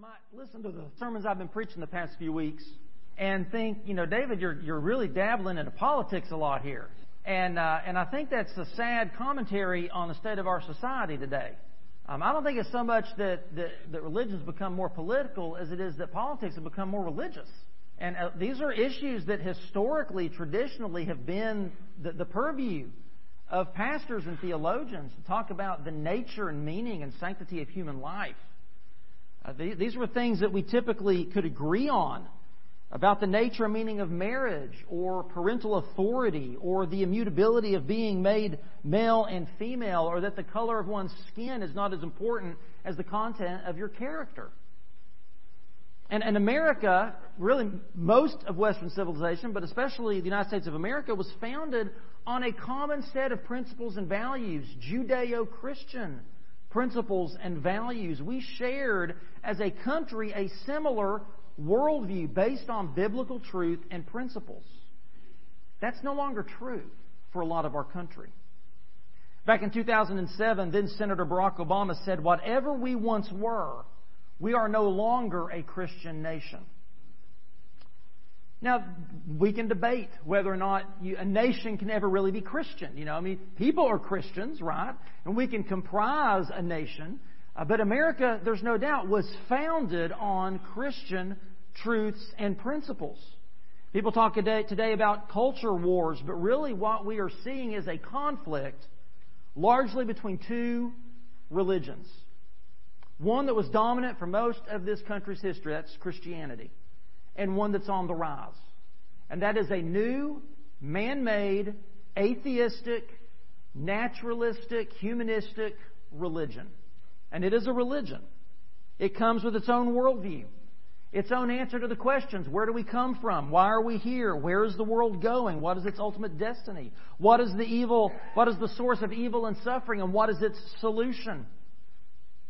might listen to the sermons I've been preaching the past few weeks and think, you know, David, you're, you're really dabbling into politics a lot here. And, uh, and I think that's a sad commentary on the state of our society today. Um, I don't think it's so much that, that, that religion's become more political as it is that politics have become more religious. And uh, these are issues that historically, traditionally, have been the, the purview of pastors and theologians to talk about the nature and meaning and sanctity of human life. Uh, these were things that we typically could agree on about the nature and meaning of marriage or parental authority or the immutability of being made male and female or that the color of one's skin is not as important as the content of your character. And, and America, really most of Western civilization, but especially the United States of America, was founded on a common set of principles and values, Judeo Christian principles and values. We shared as a country a similar worldview based on biblical truth and principles. That's no longer true for a lot of our country. Back in 2007, then Senator Barack Obama said, Whatever we once were, we are no longer a Christian nation. Now, we can debate whether or not you, a nation can ever really be Christian. You know, I mean, people are Christians, right? And we can comprise a nation. Uh, but America, there's no doubt, was founded on Christian truths and principles. People talk today, today about culture wars, but really what we are seeing is a conflict largely between two religions. One that was dominant for most of this country's history, that's Christianity, and one that's on the rise. And that is a new, man made, atheistic, naturalistic, humanistic religion. And it is a religion. It comes with its own worldview, its own answer to the questions where do we come from? Why are we here? Where is the world going? What is its ultimate destiny? What is the evil? What is the source of evil and suffering? And what is its solution?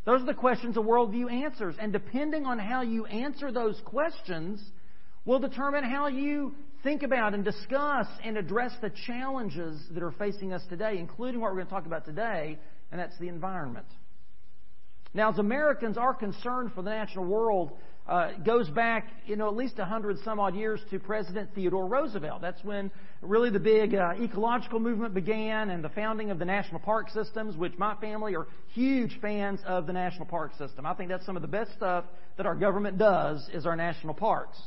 Those are the questions a worldview answers. And depending on how you answer those questions, will determine how you think about and discuss and address the challenges that are facing us today, including what we're going to talk about today, and that's the environment. Now, as Americans, our concern for the natural world uh, goes back, you know, at least a hundred some odd years to President Theodore Roosevelt. That's when really the big uh, ecological movement began and the founding of the national park systems, which my family are huge fans of the national park system. I think that's some of the best stuff that our government does is our national parks.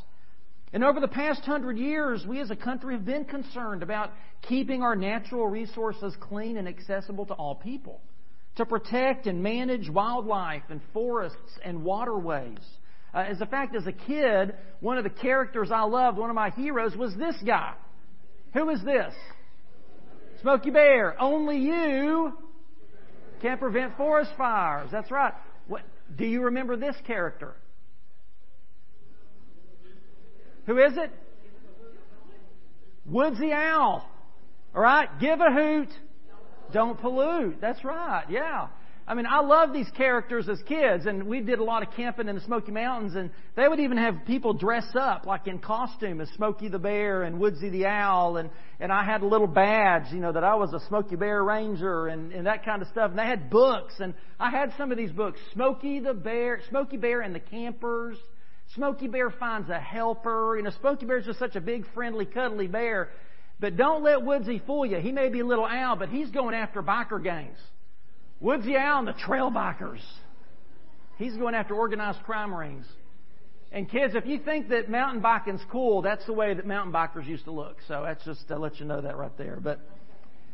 And over the past hundred years, we as a country have been concerned about keeping our natural resources clean and accessible to all people to protect and manage wildlife and forests and waterways. Uh, as a fact, as a kid, one of the characters I loved, one of my heroes, was this guy. Who is this? Smokey Bear. Only you can prevent forest fires. That's right. What, do you remember this character? Who is it? Woodsy Owl. All right? Give a hoot don't pollute. That's right. Yeah. I mean, I love these characters as kids, and we did a lot of camping in the Smoky Mountains, and they would even have people dress up like in costume as Smokey the Bear and Woodsy the Owl, and and I had a little badge, you know, that I was a Smokey Bear Ranger and and that kind of stuff. And they had books, and I had some of these books: Smokey the Bear, Smokey Bear and the Campers. Smokey Bear finds a helper. You know, Smokey Bear's just such a big, friendly, cuddly bear. But don't let Woodsy fool you. He may be a little owl, but he's going after biker gangs. Woodsy Owl and the trail bikers. He's going after organized crime rings. And kids, if you think that mountain biking's cool, that's the way that mountain bikers used to look. So that's just to let you know that right there. But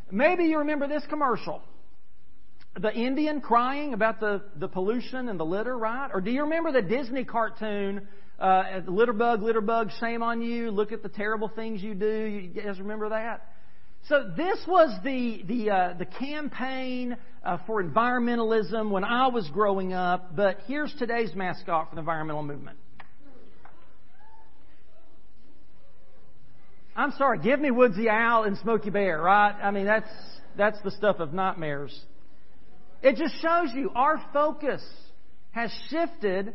maybe you remember this commercial. The Indian crying about the, the pollution and the litter, right? Or do you remember the Disney cartoon uh, litter bug, litter bug, shame on you. Look at the terrible things you do. You guys remember that? So this was the the uh, the campaign uh, for environmentalism when I was growing up. But here's today's mascot for the environmental movement. I'm sorry, give me Woodsy Owl and Smokey Bear, right? I mean that's that's the stuff of nightmares. It just shows you our focus has shifted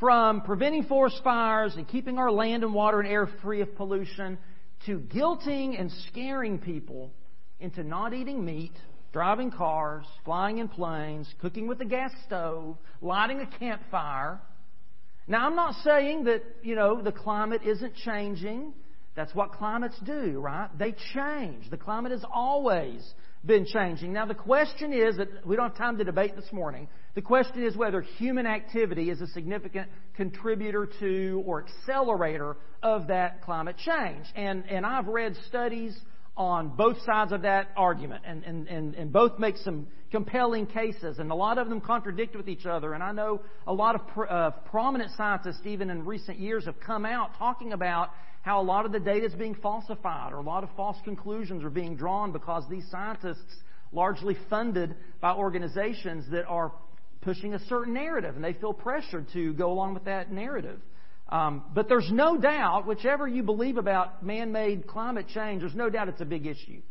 from preventing forest fires and keeping our land and water and air free of pollution to guilting and scaring people into not eating meat, driving cars, flying in planes, cooking with a gas stove, lighting a campfire, Now, I'm not saying that, you know, the climate isn't changing. That's what climates do, right? They change. The climate is always been changing. Now, the question is that we don't have time to debate this morning. The question is whether human activity is a significant contributor to or accelerator of that climate change. And, and I've read studies on both sides of that argument, and, and, and, and both make some compelling cases, and a lot of them contradict with each other. And I know a lot of pr- uh, prominent scientists, even in recent years, have come out talking about how a lot of the data is being falsified, or a lot of false conclusions are being drawn because these scientists, largely funded by organizations that are pushing a certain narrative, and they feel pressured to go along with that narrative. Um, but there's no doubt, whichever you believe about man made climate change, there's no doubt it's a big issue.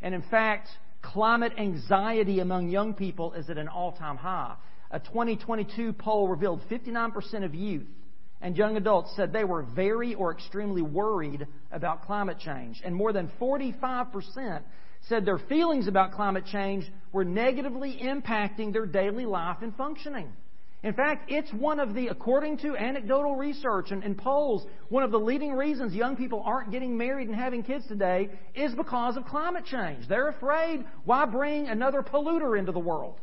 And in fact, climate anxiety among young people is at an all time high. A 2022 poll revealed 59% of youth and young adults said they were very or extremely worried about climate change. And more than 45% said their feelings about climate change were negatively impacting their daily life and functioning. In fact, it's one of the, according to anecdotal research and, and, polls, one of the leading reasons young people aren't getting married and having kids today is because of climate change. They're afraid, why bring another polluter into the world?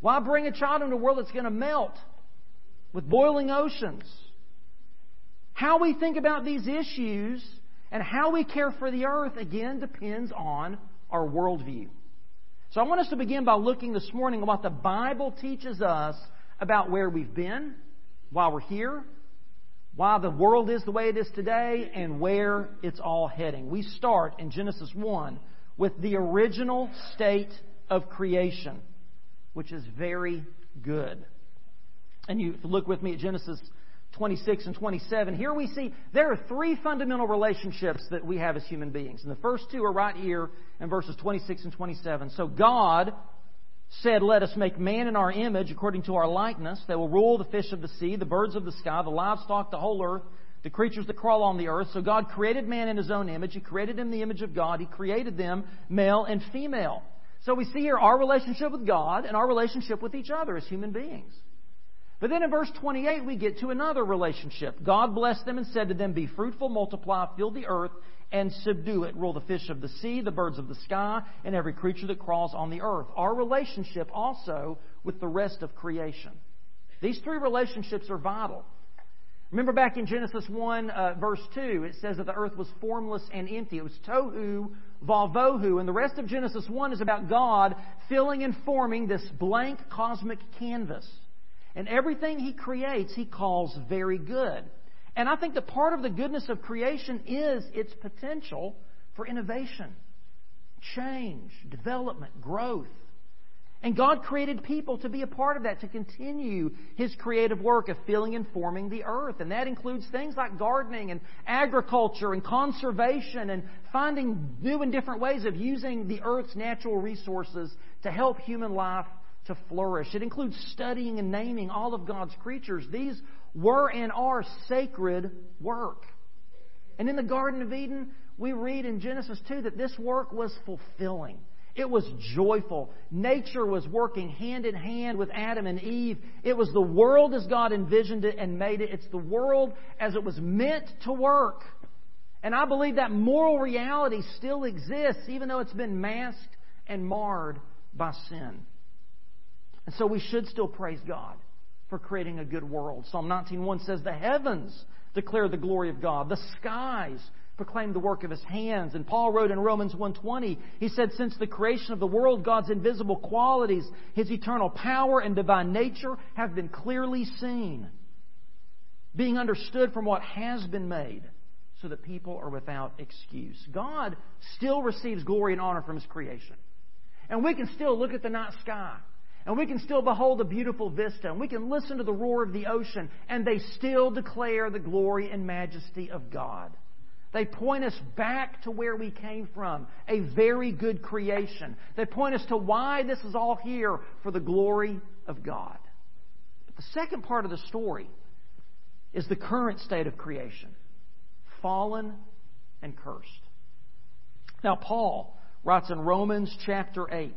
Why bring a child into a world that's going to melt with boiling oceans? How we think about these issues and how we care for the earth, again, depends on our worldview. So I want us to begin by looking this morning at what the Bible teaches us about where we've been, why we're here, why the world is the way it is today, and where it's all heading. We start in Genesis 1 with the original state of creation, which is very good. And you look with me at Genesis 26 and 27, here we see there are three fundamental relationships that we have as human beings. And the first two are right here in verses 26 and 27. So God said, Let us make man in our image according to our likeness. They will rule the fish of the sea, the birds of the sky, the livestock, the whole earth, the creatures that crawl on the earth. So God created man in his own image. He created him in the image of God. He created them male and female. So we see here our relationship with God and our relationship with each other as human beings. But then in verse 28, we get to another relationship. God blessed them and said to them, Be fruitful, multiply, fill the earth, and subdue it. Rule the fish of the sea, the birds of the sky, and every creature that crawls on the earth. Our relationship also with the rest of creation. These three relationships are vital. Remember back in Genesis 1, uh, verse 2, it says that the earth was formless and empty. It was tohu vavohu. And the rest of Genesis 1 is about God filling and forming this blank cosmic canvas. And everything he creates, he calls very good. And I think that part of the goodness of creation is its potential for innovation, change, development, growth. And God created people to be a part of that, to continue His creative work of filling and forming the earth. And that includes things like gardening and agriculture and conservation and finding new and different ways of using the earth's natural resources to help human life to flourish. It includes studying and naming all of God's creatures. These were and are sacred work. And in the Garden of Eden, we read in Genesis 2 that this work was fulfilling. It was joyful. Nature was working hand in hand with Adam and Eve. It was the world as God envisioned it and made it. It's the world as it was meant to work. And I believe that moral reality still exists, even though it's been masked and marred by sin. And so we should still praise God for creating a good world. Psalm 19.1 says, The heavens declare the glory of God. The skies proclaim the work of his hands. And Paul wrote in Romans 1.20, he said, Since the creation of the world, God's invisible qualities, his eternal power and divine nature have been clearly seen, being understood from what has been made, so that people are without excuse. God still receives glory and honor from his creation. And we can still look at the night sky and we can still behold a beautiful vista, and we can listen to the roar of the ocean, and they still declare the glory and majesty of God. They point us back to where we came from, a very good creation. They point us to why this is all here for the glory of God. But the second part of the story is the current state of creation fallen and cursed. Now, Paul writes in Romans chapter 8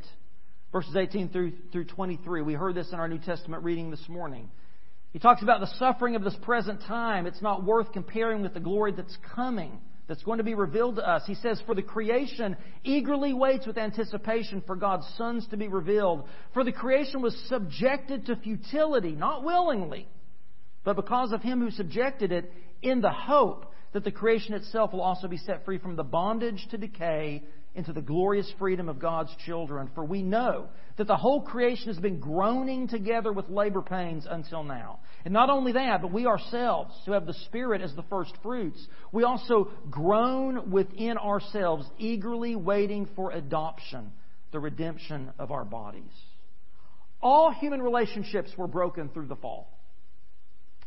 verses 18 through, through 23. We heard this in our New Testament reading this morning. He talks about the suffering of this present time. It's not worth comparing with the glory that's coming, that's going to be revealed to us. He says, For the creation eagerly waits with anticipation for God's sons to be revealed. For the creation was subjected to futility, not willingly, but because of him who subjected it, in the hope that the creation itself will also be set free from the bondage to decay into the glorious freedom of God's children. For we know that the whole creation has been groaning together with labor pains until now. And not only that, but we ourselves, who have the Spirit as the first fruits, we also groan within ourselves, eagerly waiting for adoption, the redemption of our bodies. All human relationships were broken through the fall.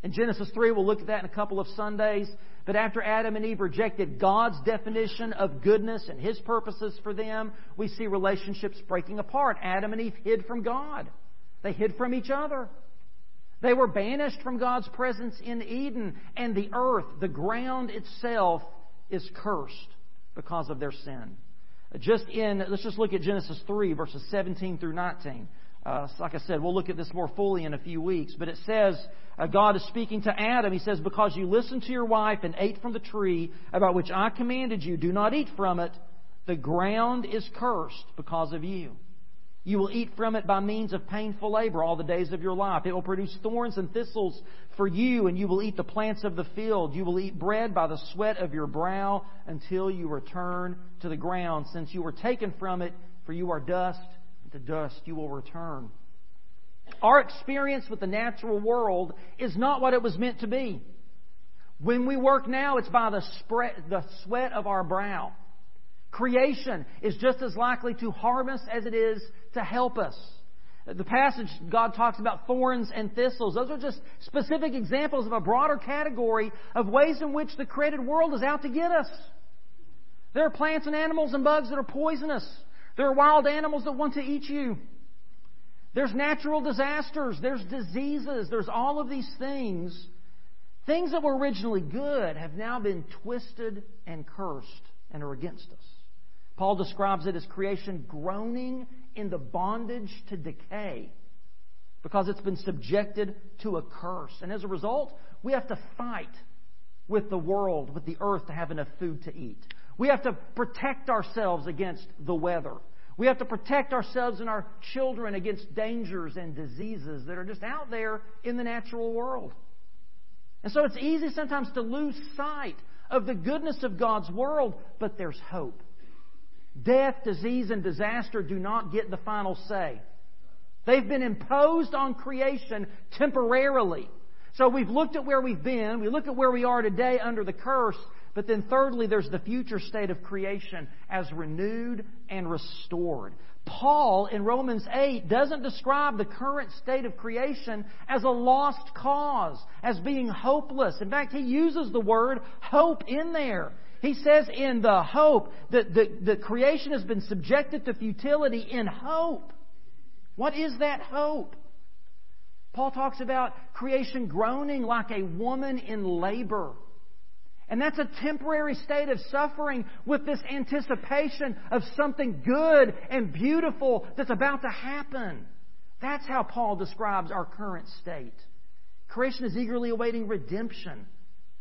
In Genesis 3, we'll look at that in a couple of Sundays. But after Adam and Eve rejected God's definition of goodness and His purposes for them, we see relationships breaking apart. Adam and Eve hid from God, they hid from each other. They were banished from God's presence in Eden, and the earth, the ground itself, is cursed because of their sin. Just in, let's just look at Genesis 3, verses 17 through 19. Uh, like I said, we'll look at this more fully in a few weeks. But it says, uh, God is speaking to Adam. He says, Because you listened to your wife and ate from the tree about which I commanded you, do not eat from it. The ground is cursed because of you. You will eat from it by means of painful labor all the days of your life. It will produce thorns and thistles for you, and you will eat the plants of the field. You will eat bread by the sweat of your brow until you return to the ground, since you were taken from it, for you are dust to dust you will return. Our experience with the natural world is not what it was meant to be. When we work now, it's by the, spread, the sweat of our brow. Creation is just as likely to harm us as it is to help us. The passage, God talks about thorns and thistles. Those are just specific examples of a broader category of ways in which the created world is out to get us. There are plants and animals and bugs that are poisonous. There are wild animals that want to eat you. There's natural disasters. There's diseases. There's all of these things. Things that were originally good have now been twisted and cursed and are against us. Paul describes it as creation groaning in the bondage to decay because it's been subjected to a curse. And as a result, we have to fight with the world, with the earth, to have enough food to eat. We have to protect ourselves against the weather. We have to protect ourselves and our children against dangers and diseases that are just out there in the natural world. And so it's easy sometimes to lose sight of the goodness of God's world, but there's hope. Death, disease, and disaster do not get the final say. They've been imposed on creation temporarily. So we've looked at where we've been, we look at where we are today under the curse, but then, thirdly, there's the future state of creation as renewed and restored. Paul in Romans 8 doesn't describe the current state of creation as a lost cause, as being hopeless. In fact, he uses the word hope in there. He says in the hope that the, the creation has been subjected to futility in hope. What is that hope? Paul talks about creation groaning like a woman in labor. And that's a temporary state of suffering with this anticipation of something good and beautiful that's about to happen. That's how Paul describes our current state. Creation is eagerly awaiting redemption,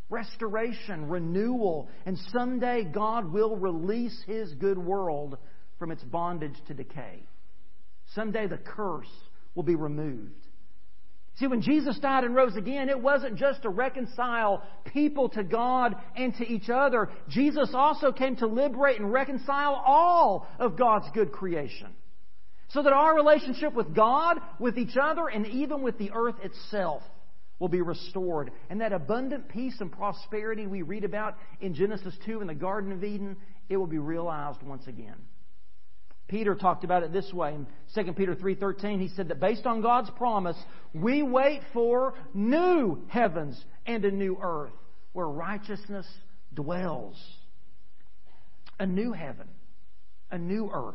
restoration, renewal, and someday God will release His good world from its bondage to decay. Someday the curse will be removed. See, when Jesus died and rose again, it wasn't just to reconcile people to God and to each other. Jesus also came to liberate and reconcile all of God's good creation. So that our relationship with God, with each other, and even with the earth itself will be restored. And that abundant peace and prosperity we read about in Genesis 2 in the Garden of Eden, it will be realized once again. Peter talked about it this way in 2 Peter 3:13 he said that based on God's promise we wait for new heavens and a new earth where righteousness dwells. A new heaven a new earth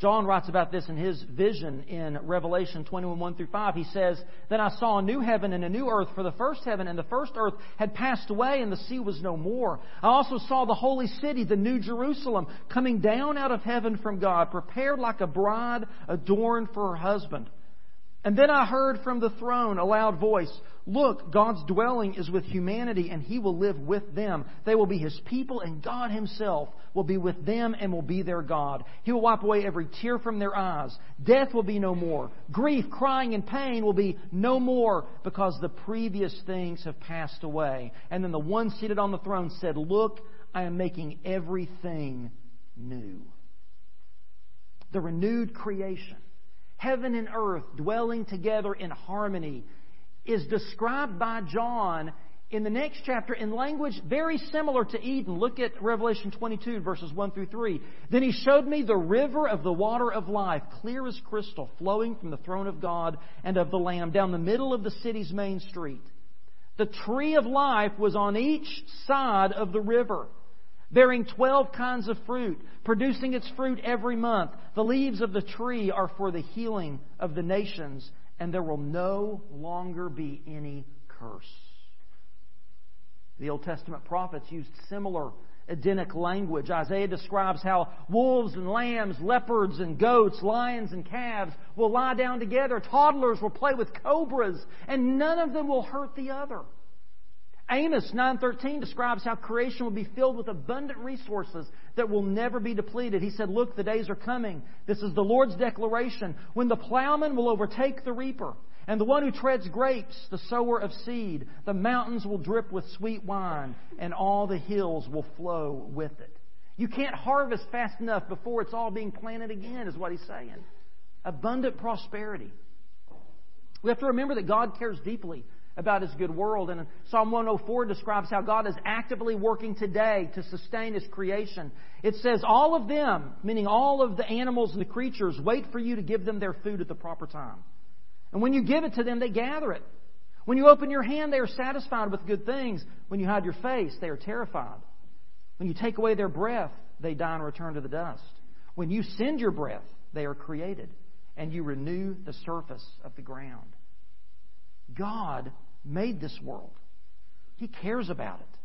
John writes about this in his vision in Revelation 21 1 through 5. He says, Then I saw a new heaven and a new earth, for the first heaven and the first earth had passed away, and the sea was no more. I also saw the holy city, the new Jerusalem, coming down out of heaven from God, prepared like a bride adorned for her husband. And then I heard from the throne a loud voice Look, God's dwelling is with humanity, and He will live with them. They will be His people, and God Himself will be with them and will be their God. He will wipe away every tear from their eyes. Death will be no more. Grief, crying, and pain will be no more because the previous things have passed away. And then the one seated on the throne said, Look, I am making everything new. The renewed creation heaven and earth dwelling together in harmony, is described by John in the next chapter in language very similar to Eden. Look at Revelation 22, verses 1 through 3. Then he showed me the river of the water of life, clear as crystal, flowing from the throne of God and of the Lamb down the middle of the city's main street. The tree of life was on each side of the river bearing 12 kinds of fruit, producing its fruit every month. The leaves of the tree are for the healing of the nations, and there will no longer be any curse. The Old Testament prophets used similar Edenic language. Isaiah describes how wolves and lambs, leopards and goats, lions and calves will lie down together. Toddlers will play with cobras, and none of them will hurt the other. Amos 9:13 describes how creation will be filled with abundant resources that will never be depleted. He said, "Look, the days are coming. This is the Lord's declaration when the plowman will overtake the reaper, and the one who treads grapes, the sower of seed. The mountains will drip with sweet wine, and all the hills will flow with it." You can't harvest fast enough before it's all being planted again, is what he's saying. Abundant prosperity. We have to remember that God cares deeply about His good world. And Psalm 104 describes how God is actively working today to sustain His creation. It says, All of them, meaning all of the animals and the creatures, wait for you to give them their food at the proper time. And when you give it to them, they gather it. When you open your hand, they are satisfied with good things. When you hide your face, they are terrified. When you take away their breath, they die and return to the dust. When you send your breath, they are created, and you renew the surface of the ground. God made this world. He cares about it.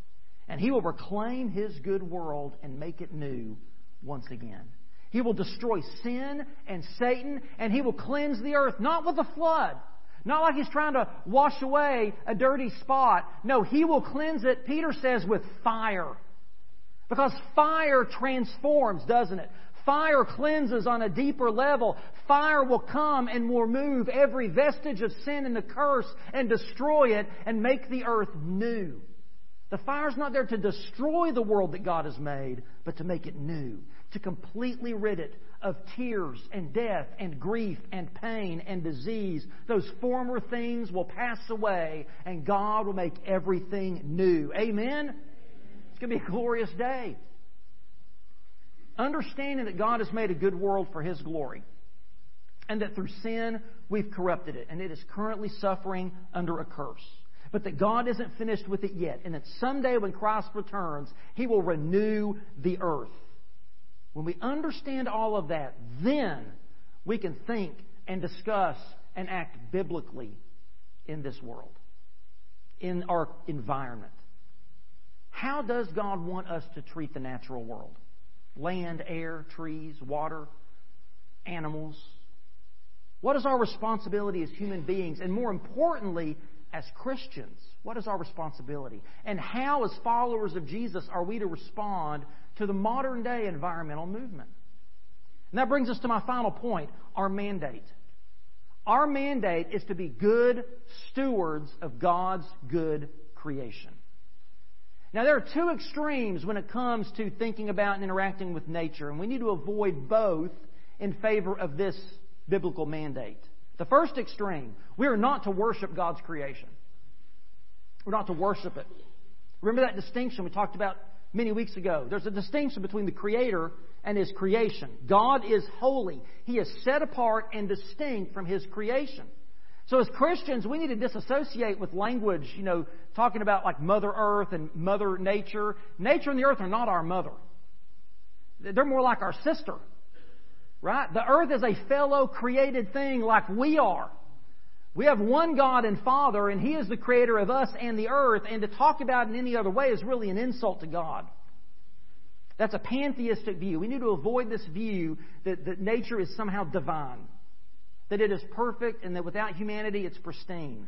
And He will reclaim His good world and make it new once again. He will destroy sin and Satan, and He will cleanse the earth, not with a flood. Not like he's trying to wash away a dirty spot. No, he will cleanse it, Peter says, with fire. Because fire transforms, doesn't it? Fire cleanses on a deeper level. Fire will come and will remove every vestige of sin and the curse and destroy it and make the earth new. The fire's not there to destroy the world that God has made, but to make it new, to completely rid it of tears and death and grief and pain and disease. Those former things will pass away and God will make everything new. Amen? It's going to be a glorious day understanding that God has made a good world for His glory, and that through sin we've corrupted it, and it is currently suffering under a curse. But that God isn't finished with it yet, and that someday when Christ returns, He will renew the earth. When we understand all of that, then we can think and discuss and act biblically in this world, in our environment. How does God want us to treat the natural world? Land, air, trees, water, animals? What is our responsibility as human beings? And more importantly, as Christians, what is our responsibility? And how, as followers of Jesus, are we to respond to the modern day environmental movement? And that brings us to my final point our mandate. Our mandate is to be good stewards of God's good creation. Now, there are two extremes when it comes to thinking about and interacting with nature, and we need to avoid both in favor of this biblical mandate. The first extreme, we are not to worship God's creation. We're not to worship it. Remember that distinction we talked about many weeks ago? There's a distinction between the Creator and His creation. God is holy, He is set apart and distinct from His creation. So as Christians, we need to disassociate with language, you know, talking about like Mother Earth and Mother Nature. Nature and the earth are not our mother. They're more like our sister. Right? The earth is a fellow created thing like we are. We have one God and Father, and He is the creator of us and the earth, and to talk about it in any other way is really an insult to God. That's a pantheistic view. We need to avoid this view that, that nature is somehow divine. That it is perfect and that without humanity it's pristine.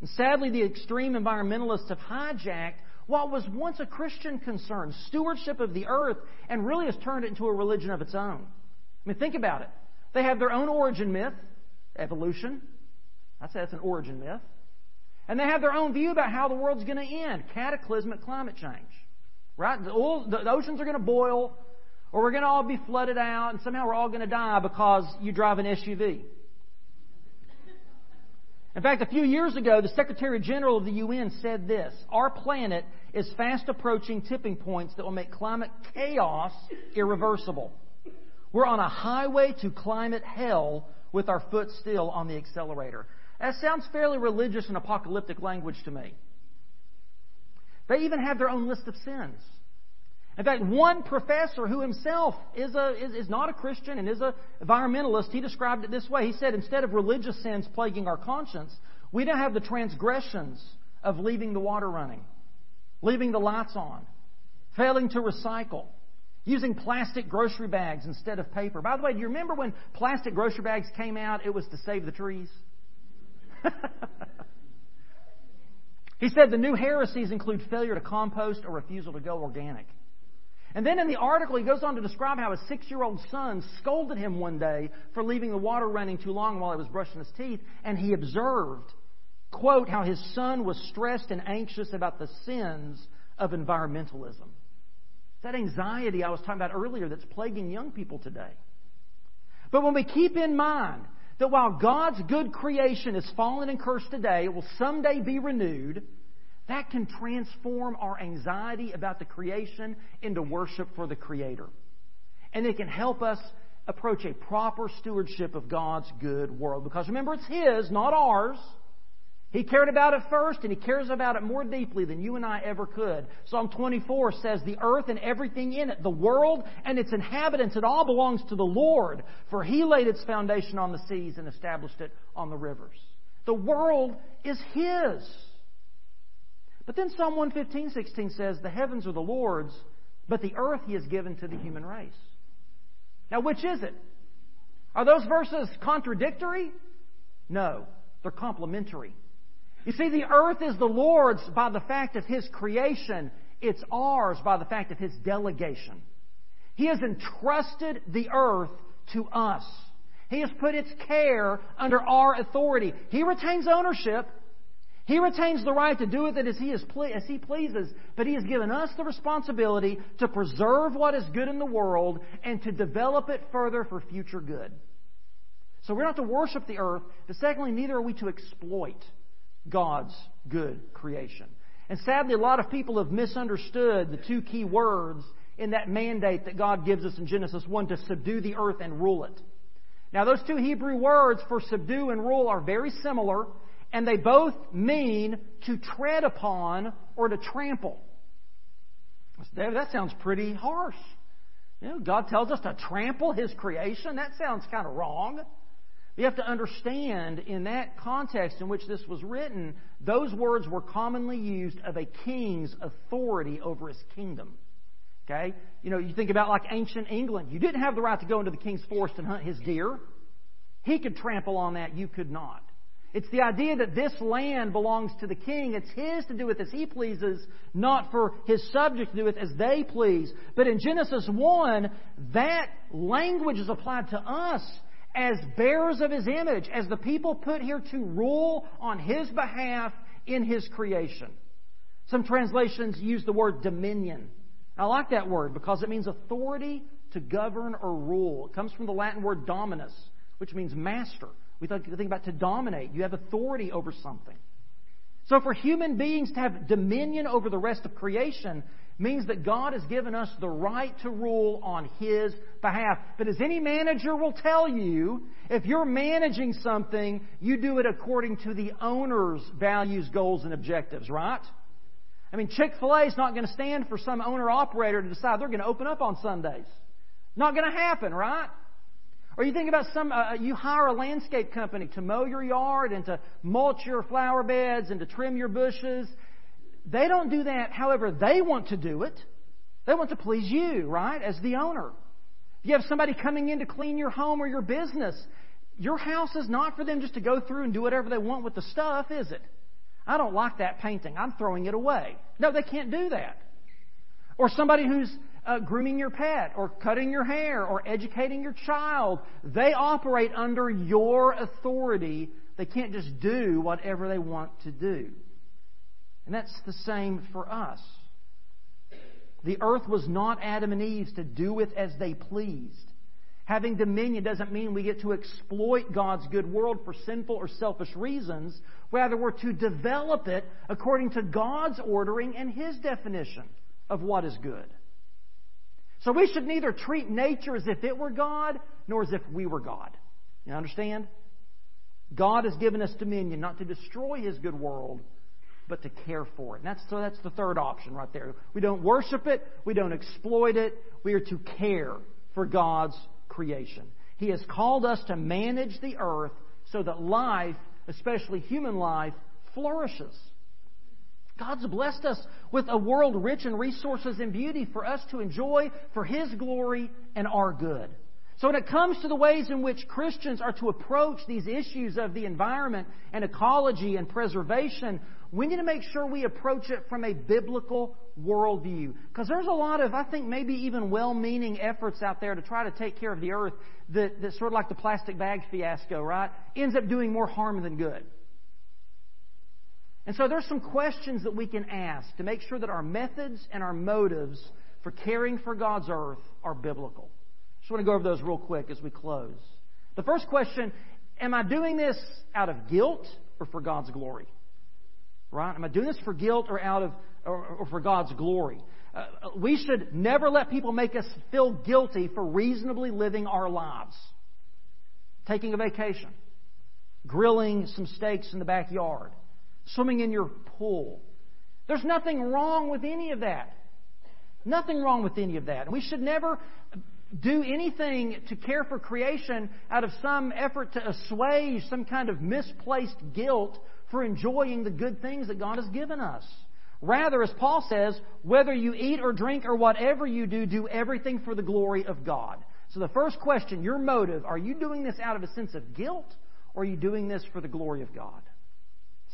And sadly, the extreme environmentalists have hijacked what was once a Christian concern, stewardship of the earth, and really has turned it into a religion of its own. I mean, think about it. They have their own origin myth, evolution. I say that's an origin myth. And they have their own view about how the world's going to end cataclysmic climate change. Right? The, the oceans are going to boil, or we're going to all be flooded out, and somehow we're all going to die because you drive an SUV. In fact, a few years ago, the Secretary General of the UN said this Our planet is fast approaching tipping points that will make climate chaos irreversible. We're on a highway to climate hell with our foot still on the accelerator. That sounds fairly religious and apocalyptic language to me. They even have their own list of sins. In fact, one professor who himself is, a, is, is not a Christian and is an environmentalist, he described it this way. He said, instead of religious sins plaguing our conscience, we now have the transgressions of leaving the water running, leaving the lights on, failing to recycle, using plastic grocery bags instead of paper. By the way, do you remember when plastic grocery bags came out? It was to save the trees. he said the new heresies include failure to compost or refusal to go organic. And then in the article, he goes on to describe how his six year old son scolded him one day for leaving the water running too long while he was brushing his teeth, and he observed, quote, how his son was stressed and anxious about the sins of environmentalism. That anxiety I was talking about earlier that's plaguing young people today. But when we keep in mind that while God's good creation is fallen and cursed today, it will someday be renewed, that can transform our anxiety about the creation into worship for the Creator. And it can help us approach a proper stewardship of God's good world. Because remember, it's His, not ours. He cared about it first, and He cares about it more deeply than you and I ever could. Psalm 24 says, The earth and everything in it, the world and its inhabitants, it all belongs to the Lord, for He laid its foundation on the seas and established it on the rivers. The world is His. But then Psalm 115, 16 says, The heavens are the Lord's, but the earth He has given to the human race. Now, which is it? Are those verses contradictory? No, they're complementary. You see, the earth is the Lord's by the fact of His creation. It's ours by the fact of His delegation. He has entrusted the earth to us. He has put its care under our authority. He retains ownership. He retains the right to do with it as he, is, as he pleases, but He has given us the responsibility to preserve what is good in the world and to develop it further for future good. So we're not to worship the earth, but secondly, neither are we to exploit God's good creation. And sadly, a lot of people have misunderstood the two key words in that mandate that God gives us in Genesis 1 to subdue the earth and rule it. Now, those two Hebrew words for subdue and rule are very similar, and they both mean to tread upon or to trample. David, That sounds pretty harsh. You know, God tells us to trample His creation. That sounds kind of wrong. You have to understand in that context in which this was written, those words were commonly used of a king's authority over his kingdom. Okay? You know, you think about like ancient England. You didn't have the right to go into the king's forest and hunt his deer. He could trample on that, you could not. It's the idea that this land belongs to the king. It's his to do with as he pleases, not for his subjects to do with as they please. But in Genesis 1, that language is applied to us as bearers of His image, as the people put here to rule on His behalf in His creation. Some translations use the word dominion. I like that word because it means authority to govern or rule. It comes from the Latin word dominus, which means master. We think about to dominate. You have authority over something. So for human beings to have dominion over the rest of creation, means that God has given us the right to rule on His behalf. But as any manager will tell you, if you're managing something, you do it according to the owner's values, goals, and objectives, right? I mean, Chick fil A is not going to stand for some owner operator to decide they're going to open up on Sundays. Not going to happen, right? Or you think about some, uh, you hire a landscape company to mow your yard and to mulch your flower beds and to trim your bushes they don't do that however they want to do it. They want to please you, right, as the owner. If you have somebody coming in to clean your home or your business, your house is not for them just to go through and do whatever they want with the stuff, is it? I don't like that painting. I'm throwing it away. No, they can't do that. Or somebody who's uh, grooming your pet, or cutting your hair, or educating your child. They operate under your authority. They can't just do whatever they want to do. And that's the same for us. The earth was not Adam and Eve's to do with as they pleased. Having dominion doesn't mean we get to exploit God's good world for sinful or selfish reasons. Rather, we're to develop it according to God's ordering and His definition of what is good. So we should neither treat nature as if it were God, nor as if we were God. You understand? God has given us dominion not to destroy His good world, but to care for it. And that's, so that's the third option right there. We don't worship it, we don't exploit it, we are to care for God's creation. He has called us to manage the earth so that life, especially human life, flourishes. God's blessed us with a world rich in resources and beauty for us to enjoy for His glory and our good. So when it comes to the ways in which Christians are to approach these issues of the environment and ecology and preservation, we need to make sure we approach it from a biblical worldview. Because there's a lot of, I think, maybe even well meaning efforts out there to try to take care of the earth that, that sort of like the plastic bag fiasco, right? Ends up doing more harm than good. And so there's some questions that we can ask to make sure that our methods and our motives for caring for God's earth are biblical. Just want to go over those real quick as we close. The first question Am I doing this out of guilt or for God's glory? Right? Am I doing this for guilt or out of or, or for God's glory? Uh, we should never let people make us feel guilty for reasonably living our lives. Taking a vacation, grilling some steaks in the backyard, swimming in your pool. There's nothing wrong with any of that. Nothing wrong with any of that. And we should never do anything to care for creation out of some effort to assuage some kind of misplaced guilt for enjoying the good things that God has given us. Rather, as Paul says, whether you eat or drink or whatever you do, do everything for the glory of God. So the first question, your motive, are you doing this out of a sense of guilt or are you doing this for the glory of God?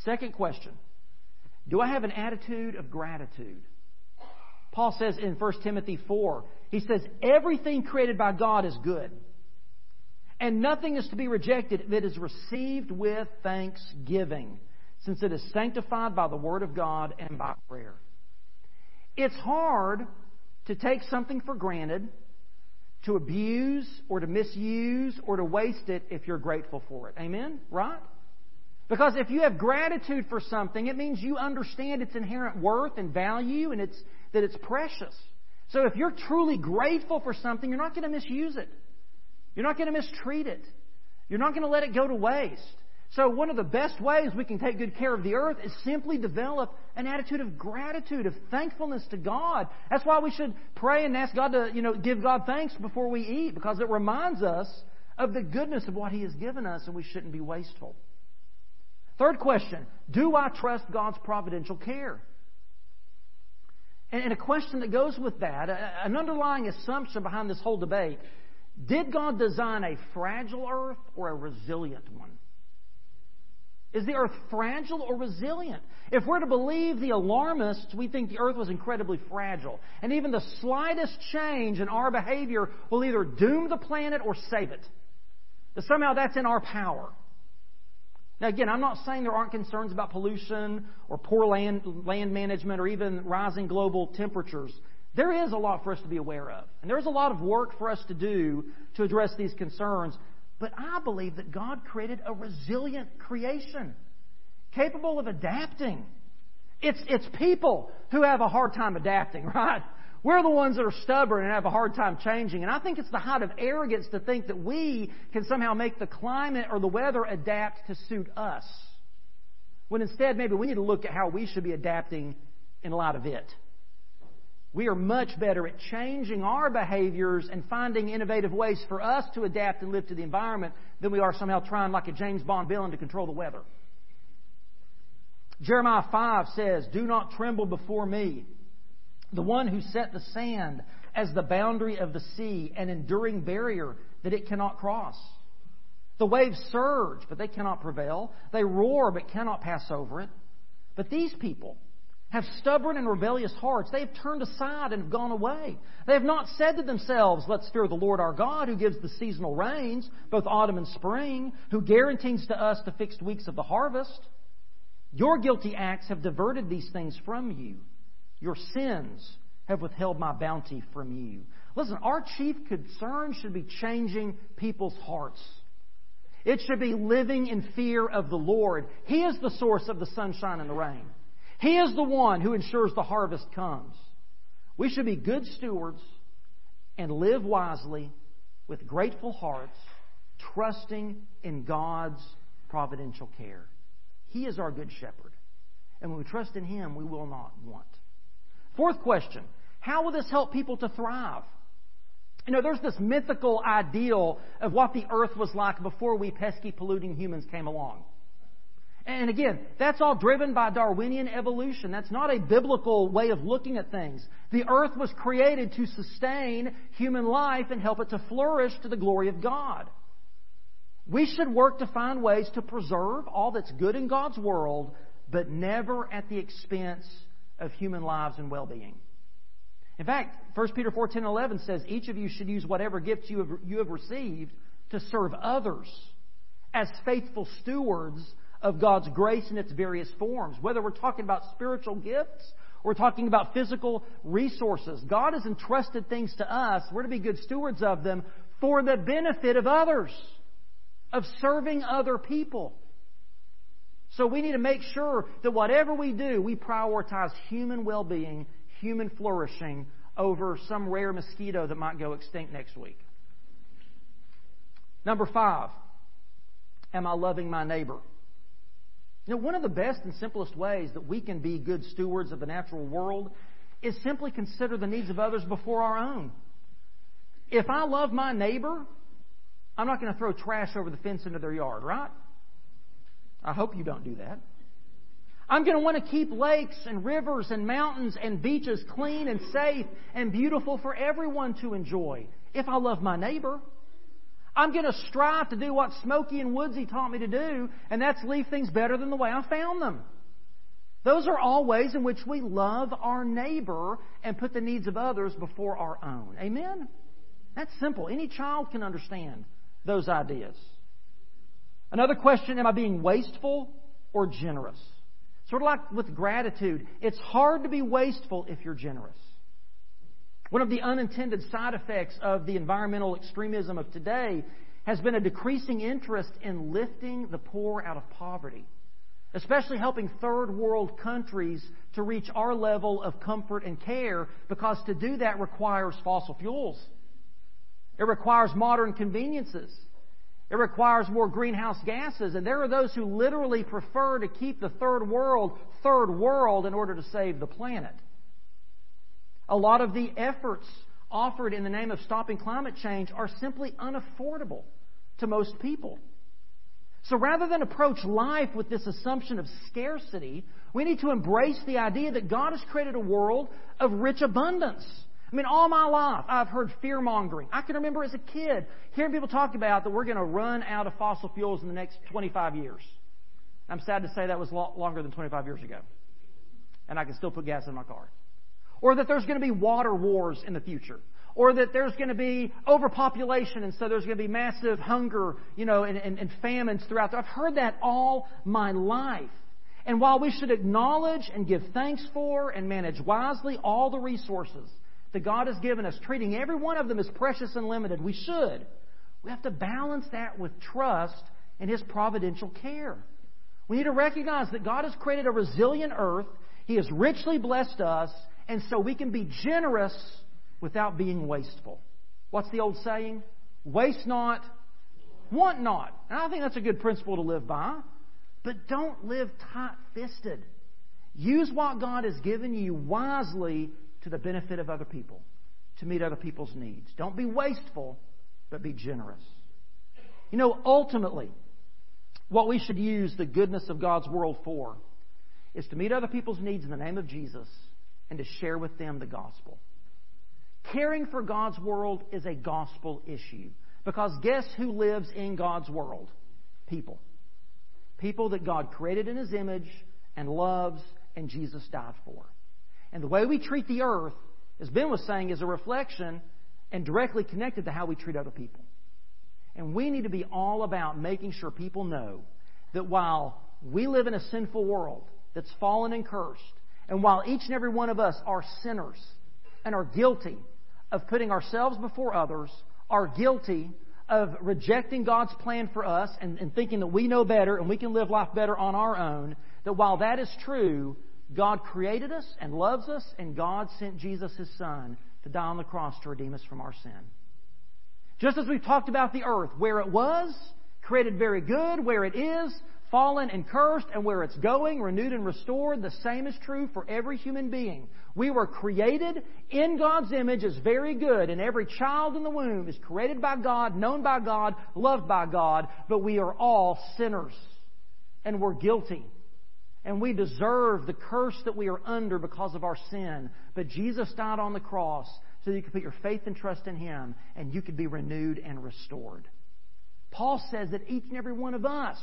Second question, do I have an attitude of gratitude? Paul says in 1 Timothy 4, he says, Everything created by God is good, and nothing is to be rejected that is received with thanksgiving since it is sanctified by the Word of God and by prayer. It's hard to take something for granted, to abuse or to misuse or to waste it if you're grateful for it. Amen? Right? Because if you have gratitude for something, it means you understand its inherent worth and value and it's, that it's precious. So if you're truly grateful for something, you're not going to misuse it. You're not going to mistreat it. You're not going to let it go to waste. So, one of the best ways we can take good care of the earth is simply develop an attitude of gratitude, of thankfulness to God. That's why we should pray and ask God to, you know, give God thanks before we eat, because it reminds us of the goodness of what He has given us, and we shouldn't be wasteful. Third question Do I trust God's providential care? And a question that goes with that, an underlying assumption behind this whole debate did God design a fragile earth or a resilient one? Is the earth fragile or resilient? If we're to believe the alarmists, we think the earth was incredibly fragile. And even the slightest change in our behavior will either doom the planet or save it. That somehow that's in our power. Now, again, I'm not saying there aren't concerns about pollution or poor land, land management or even rising global temperatures. There is a lot for us to be aware of. And there's a lot of work for us to do to address these concerns. But I believe that God created a resilient creation, capable of adapting. It's, it's people who have a hard time adapting, right? We're the ones that are stubborn and have a hard time changing. And I think it's the height of arrogance to think that we can somehow make the climate or the weather adapt to suit us. When instead, maybe we need to look at how we should be adapting in light of it. We are much better at changing our behaviors and finding innovative ways for us to adapt and live to the environment than we are somehow trying, like a James Bond villain, to control the weather. Jeremiah 5 says, Do not tremble before me, the one who set the sand as the boundary of the sea, an enduring barrier that it cannot cross. The waves surge, but they cannot prevail. They roar, but cannot pass over it. But these people have stubborn and rebellious hearts. They have turned aside and have gone away. They have not said to themselves, Let's fear the Lord our God, who gives the seasonal rains, both autumn and spring, who guarantees to us the fixed weeks of the harvest. Your guilty acts have diverted these things from you. Your sins have withheld my bounty from you. Listen, our chief concern should be changing people's hearts. It should be living in fear of the Lord. He is the source of the sunshine and the rain. He is the one who ensures the harvest comes. We should be good stewards and live wisely with grateful hearts, trusting in God's providential care. He is our good shepherd. And when we trust in Him, we will not want. Fourth question How will this help people to thrive? You know, there's this mythical ideal of what the earth was like before we pesky, polluting humans came along. And again, that's all driven by Darwinian evolution. That's not a biblical way of looking at things. The earth was created to sustain human life and help it to flourish to the glory of God. We should work to find ways to preserve all that's good in God's world, but never at the expense of human lives and well being. In fact, 1 Peter 4 10 11 says, Each of you should use whatever gifts you have, you have received to serve others as faithful stewards of God's grace in its various forms. Whether we're talking about spiritual gifts or we're talking about physical resources, God has entrusted things to us. We're to be good stewards of them for the benefit of others, of serving other people. So we need to make sure that whatever we do, we prioritize human well being human flourishing over some rare mosquito that might go extinct next week. Number five, am I loving my neighbor? You know, one of the best and simplest ways that we can be good stewards of the natural world is simply consider the needs of others before our own. If I love my neighbor, I'm not going to throw trash over the fence into their yard, right? I hope you don't do that. I'm going to want to keep lakes and rivers and mountains and beaches clean and safe and beautiful for everyone to enjoy if I love my neighbor. I'm going to strive to do what Smokey and Woodsy taught me to do, and that's leave things better than the way I found them. Those are all ways in which we love our neighbor and put the needs of others before our own. Amen? That's simple. Any child can understand those ideas. Another question Am I being wasteful or generous? Sort of like with gratitude, it's hard to be wasteful if you're generous. One of the unintended side effects of the environmental extremism of today has been a decreasing interest in lifting the poor out of poverty, especially helping third world countries to reach our level of comfort and care, because to do that requires fossil fuels. It requires modern conveniences. It requires more greenhouse gases, and there are those who literally prefer to keep the third world third world in order to save the planet. A lot of the efforts offered in the name of stopping climate change are simply unaffordable to most people. So rather than approach life with this assumption of scarcity, we need to embrace the idea that God has created a world of rich abundance. I mean, all my life, I've heard fear mongering. I can remember as a kid hearing people talk about that we're going to run out of fossil fuels in the next 25 years. I'm sad to say that was longer than 25 years ago. And I can still put gas in my car. Or that there's going to be water wars in the future. Or that there's going to be overpopulation and so there's going to be massive hunger, you know, and, and, and famines throughout. I've heard that all my life. And while we should acknowledge and give thanks for and manage wisely all the resources that God has given us, treating every one of them as precious and limited. We should. We have to balance that with trust in His providential care. We need to recognize that God has created a resilient earth. He has richly blessed us, and so we can be generous without being wasteful. What's the old saying? Waste not, want not. And I think that's a good principle to live by. But don't live tight fisted. Use what God has given you wisely to the benefit of other people, to meet other people's needs. Don't be wasteful, but be generous. You know, ultimately, what we should use the goodness of God's world for is to meet other people's needs in the name of Jesus and to share with them the gospel. Caring for God's world is a gospel issue. Because guess who lives in God's world? People. People that God created in His image and loves and Jesus died for. And the way we treat the earth, as Ben was saying, is a reflection and directly connected to how we treat other people. And we need to be all about making sure people know that while we live in a sinful world that's fallen and cursed, and while each and every one of us are sinners and are guilty of putting ourselves before others, are guilty of rejecting God's plan for us and, and, thinking that we know better and we can live life better on our own, that while that is true, God created us and loves us, and God sent Jesus, His Son, to die on the cross to redeem us from our sin. Just as we've talked about the earth, where it was, created very good, where it is, fallen and cursed, and where it's going, renewed and restored, the same is true for every human being. We were created in God's image as very good, and every child in the womb is created by God, known by God, loved by God, but we are all sinners, and we're guilty. And we deserve the curse that we are under because of our sin. But Jesus died on the cross so you could put your faith and trust in Him and you could be renewed and restored. Paul says that each and every one of us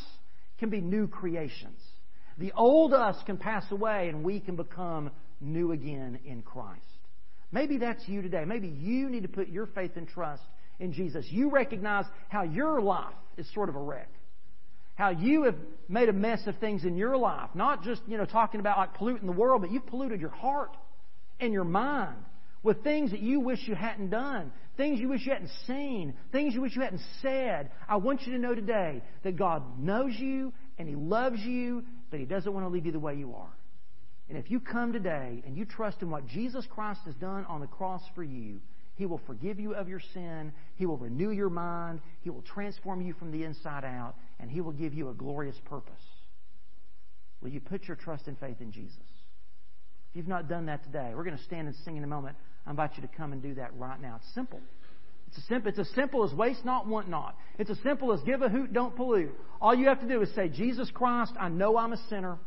can be new creations. The old us can pass away and we can become new again in Christ. Maybe that's you today. Maybe you need to put your faith and trust in Jesus. You recognize how your life is sort of a wreck how you have made a mess of things in your life. Not just, you know, talking about like polluting the world, but you've polluted your heart and your mind with things that you wish you hadn't done, things you wish you hadn't seen, things you wish you hadn't said. I want you to know today that God knows you and He loves you, but He doesn't want to leave you the way you are. And if you come today and you trust in what Jesus Christ has done on the cross for you, He will forgive you of your sin. He will renew your mind. He will transform you from the inside out and He will give you a glorious purpose. Will you put your trust and faith in Jesus? If you've not done that today, we're going to stand and sing in a moment. I invite you to come and do that right now. It's simple. It's as simple, it's as simple as waste not, want not. It's as simple as give a hoot, don't pollute. All you have to do is say, Jesus Christ, I know I'm a sinner.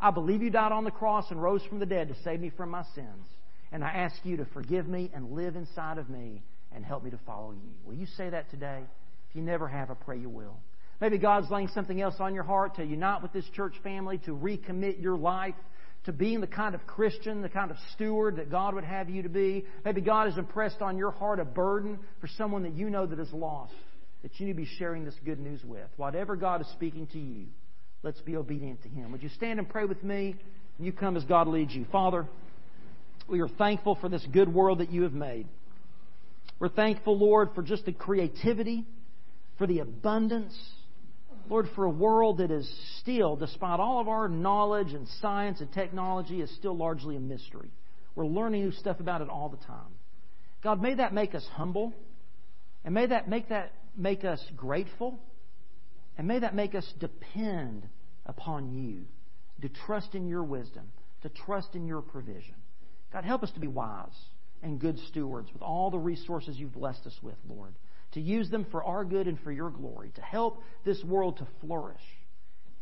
I believe you died on the cross and rose from the dead to save me from my sins. And I ask you to forgive me and live inside of me and help me to follow you. Will you say that today? If you never have, I pray you will. Maybe God's laying something else on your heart to unite with this church family, to recommit your life to being the kind of Christian, the kind of steward that God would have you to be. Maybe God has impressed on your heart a burden for someone that you know that is lost, that you need to be sharing this good news with. Whatever God is speaking to you, let's be obedient to Him. Would you stand and pray with me? And you come as God leads you. Father, we are thankful for this good world that you have made. We're thankful, Lord, for just the creativity, for the abundance, Lord, for a world that is still, despite all of our knowledge and science and technology, is still largely a mystery. We're learning new stuff about it all the time. God, may that make us humble, and may that make that make us grateful, and may that make us depend upon you, to trust in your wisdom, to trust in your provision. God, help us to be wise and good stewards with all the resources you've blessed us with, Lord to use them for our good and for your glory, to help this world to flourish.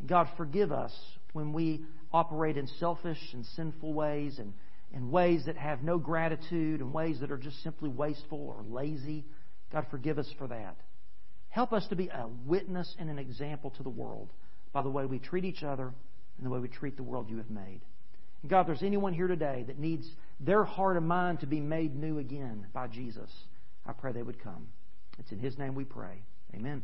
God, forgive us when we operate in selfish and sinful ways and in ways that have no gratitude and ways that are just simply wasteful or lazy. God, forgive us for that. Help us to be a witness and an example to the world by the way we treat each other and the way we treat the world you have made. God, if there's anyone here today that needs their heart and mind to be made new again by Jesus, I pray they would come. It's in His name we pray. Amen.